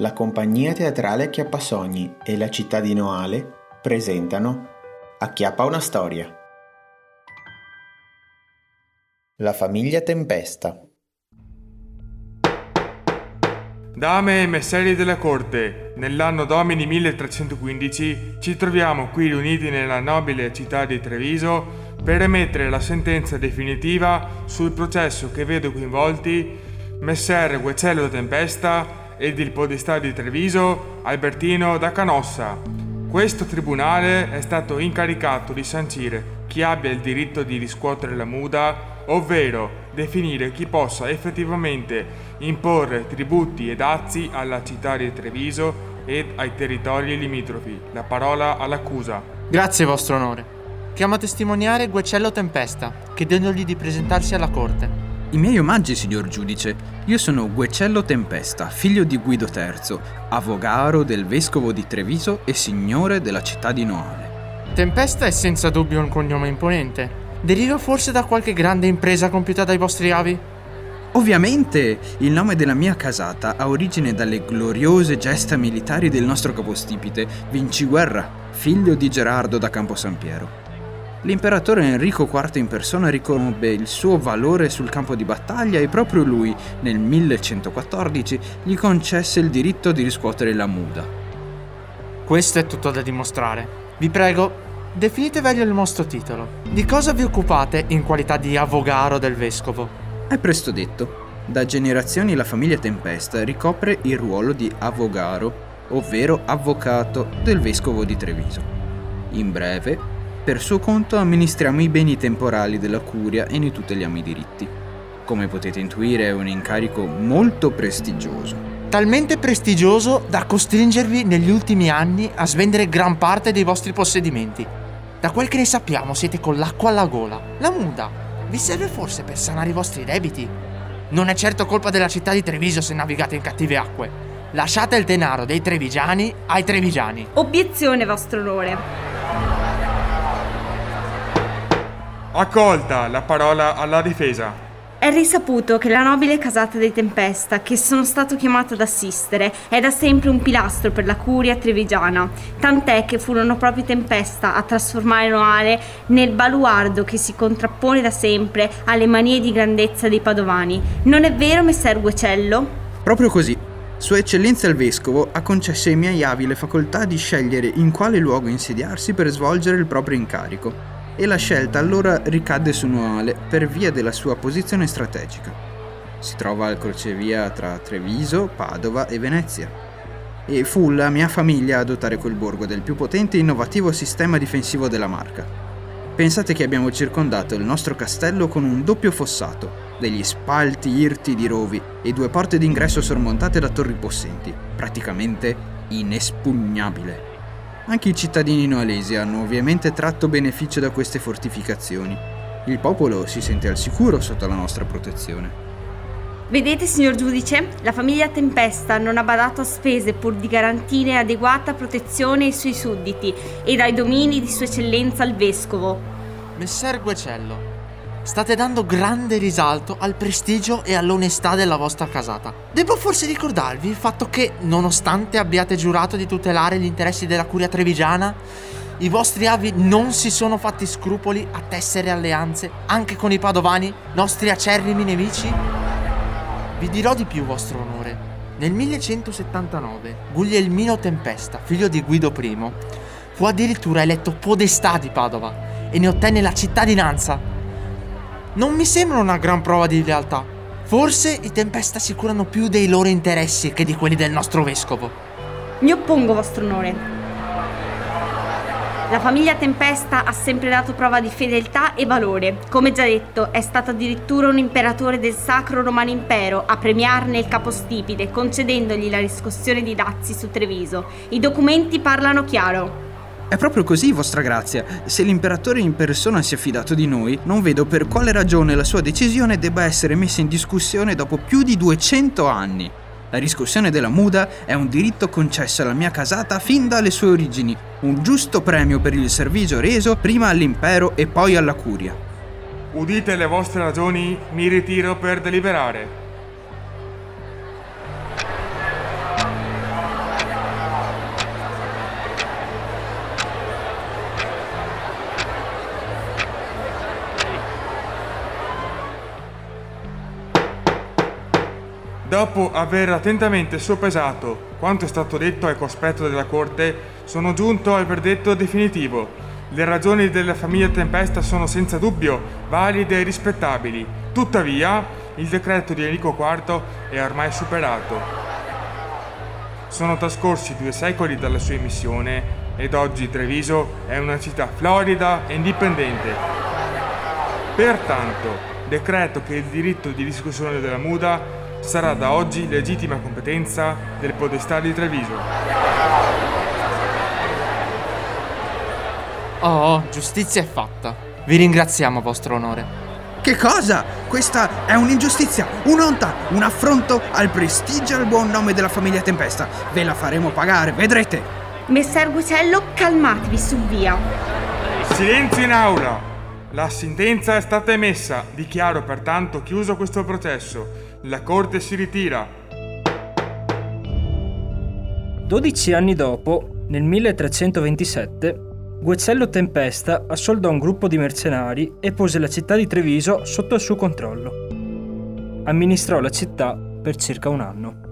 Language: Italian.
la compagnia teatrale Acchiappasogni e la città di Noale presentano Acchiappa una storia. La famiglia Tempesta. Dame e messeri della corte, nell'anno domini 1315 ci troviamo qui riuniti nella nobile città di Treviso per emettere la sentenza definitiva sul processo che vedo coinvolti Messer Guecello Tempesta ed il podestà di Treviso Albertino da Canossa. Questo tribunale è stato incaricato di sancire chi abbia il diritto di riscuotere la muda, ovvero definire chi possa effettivamente imporre tributi e dazi alla città di Treviso ed ai territori limitrofi. La parola all'accusa. Grazie, vostro onore. Chiamo a testimoniare Guecello Tempesta, chiedendogli di presentarsi alla corte. I miei omaggi, signor giudice. Io sono Guecello Tempesta, figlio di Guido III, avogaro del vescovo di Treviso e signore della città di Noale. Tempesta è senza dubbio un cognome imponente. Deriva forse da qualche grande impresa compiuta dai vostri avi? Ovviamente il nome della mia casata ha origine dalle gloriose gesta militari del nostro capostipite, Vinciguerra, figlio di Gerardo da Campo San Piero. L'imperatore Enrico IV in persona riconobbe il suo valore sul campo di battaglia e proprio lui, nel 1114, gli concesse il diritto di riscuotere la muda. Questo è tutto da dimostrare. Vi prego, definite meglio il vostro titolo. Di cosa vi occupate in qualità di avogaro del vescovo? È presto detto. Da generazioni la famiglia Tempesta ricopre il ruolo di avogaro, ovvero avvocato del vescovo di Treviso. In breve, per suo conto amministriamo i beni temporali della curia e ne tuteliamo i diritti. Come potete intuire è un incarico molto prestigioso. Talmente prestigioso da costringervi negli ultimi anni a svendere gran parte dei vostri possedimenti. Da quel che ne sappiamo siete con l'acqua alla gola. La muda vi serve forse per sanare i vostri debiti? Non è certo colpa della città di Treviso se navigate in cattive acque. Lasciate il denaro dei trevigiani ai trevigiani. Obiezione, vostro onore. Accolta la parola alla difesa. È risaputo che la nobile casata dei Tempesta, che sono stato chiamato ad assistere, è da sempre un pilastro per la curia trevigiana, tant'è che furono proprio Tempesta a trasformare Noale nel baluardo che si contrappone da sempre alle manie di grandezza dei padovani. Non è vero, messer Guecello? Proprio così. Sua Eccellenza il Vescovo ha concesso ai miei avi le facoltà di scegliere in quale luogo insediarsi per svolgere il proprio incarico e la scelta allora ricadde su Noale per via della sua posizione strategica. Si trova al crocevia tra Treviso, Padova e Venezia. E fu la mia famiglia a dotare quel borgo del più potente e innovativo sistema difensivo della marca. Pensate che abbiamo circondato il nostro castello con un doppio fossato, degli spalti irti di rovi e due porte d'ingresso sormontate da torri possenti, praticamente inespugnabile. Anche i cittadini noalesi hanno ovviamente tratto beneficio da queste fortificazioni. Il popolo si sente al sicuro sotto la nostra protezione. Vedete, signor giudice, la famiglia Tempesta non ha badato a spese pur di garantire adeguata protezione ai suoi sudditi ed ai domini di Sua Eccellenza il Vescovo. Messer Guecello, State dando grande risalto al prestigio e all'onestà della vostra casata. Devo forse ricordarvi il fatto che, nonostante abbiate giurato di tutelare gli interessi della curia trevigiana, i vostri avi non si sono fatti scrupoli a tessere alleanze anche con i padovani, nostri acerrimi nemici? Vi dirò di più, vostro onore. Nel 1179, Guglielmino Tempesta, figlio di Guido I, fu addirittura eletto podestà di Padova e ne ottenne la cittadinanza non mi sembra una gran prova di lealtà. Forse i Tempesta si curano più dei loro interessi che di quelli del nostro vescovo. Mi oppongo, vostro onore. La famiglia Tempesta ha sempre dato prova di fedeltà e valore. Come già detto, è stato addirittura un imperatore del Sacro Romano Impero a premiarne il capostipite, concedendogli la riscossione di dazi su Treviso. I documenti parlano chiaro. È proprio così, vostra grazia. Se l'imperatore in persona si è fidato di noi, non vedo per quale ragione la sua decisione debba essere messa in discussione dopo più di 200 anni. La riscossione della muda è un diritto concesso alla mia casata fin dalle sue origini, un giusto premio per il servizio reso prima all'impero e poi alla curia. Udite le vostre ragioni, mi ritiro per deliberare. Dopo aver attentamente soppesato quanto è stato detto al cospetto della Corte, sono giunto al verdetto definitivo. Le ragioni della famiglia Tempesta sono senza dubbio valide e rispettabili. Tuttavia, il decreto di Enrico IV è ormai superato. Sono trascorsi due secoli dalla sua emissione ed oggi Treviso è una città florida e indipendente. Pertanto, decreto che il diritto di discussione della muda sarà da oggi legittima competenza del Podestà di Treviso. Oh, giustizia è fatta. Vi ringraziamo, vostro onore. Che cosa? Questa è un'ingiustizia, un'onta, un affronto al prestigio e al buon nome della famiglia Tempesta. Ve la faremo pagare, vedrete. Messer Gucello, calmatevi su via. Silenzio in aula! La sentenza è stata emessa. Dichiaro pertanto chiuso questo processo. La corte si ritira. 12 anni dopo, nel 1327, Guecello Tempesta assoldò un gruppo di mercenari e pose la città di Treviso sotto il suo controllo. Amministrò la città per circa un anno.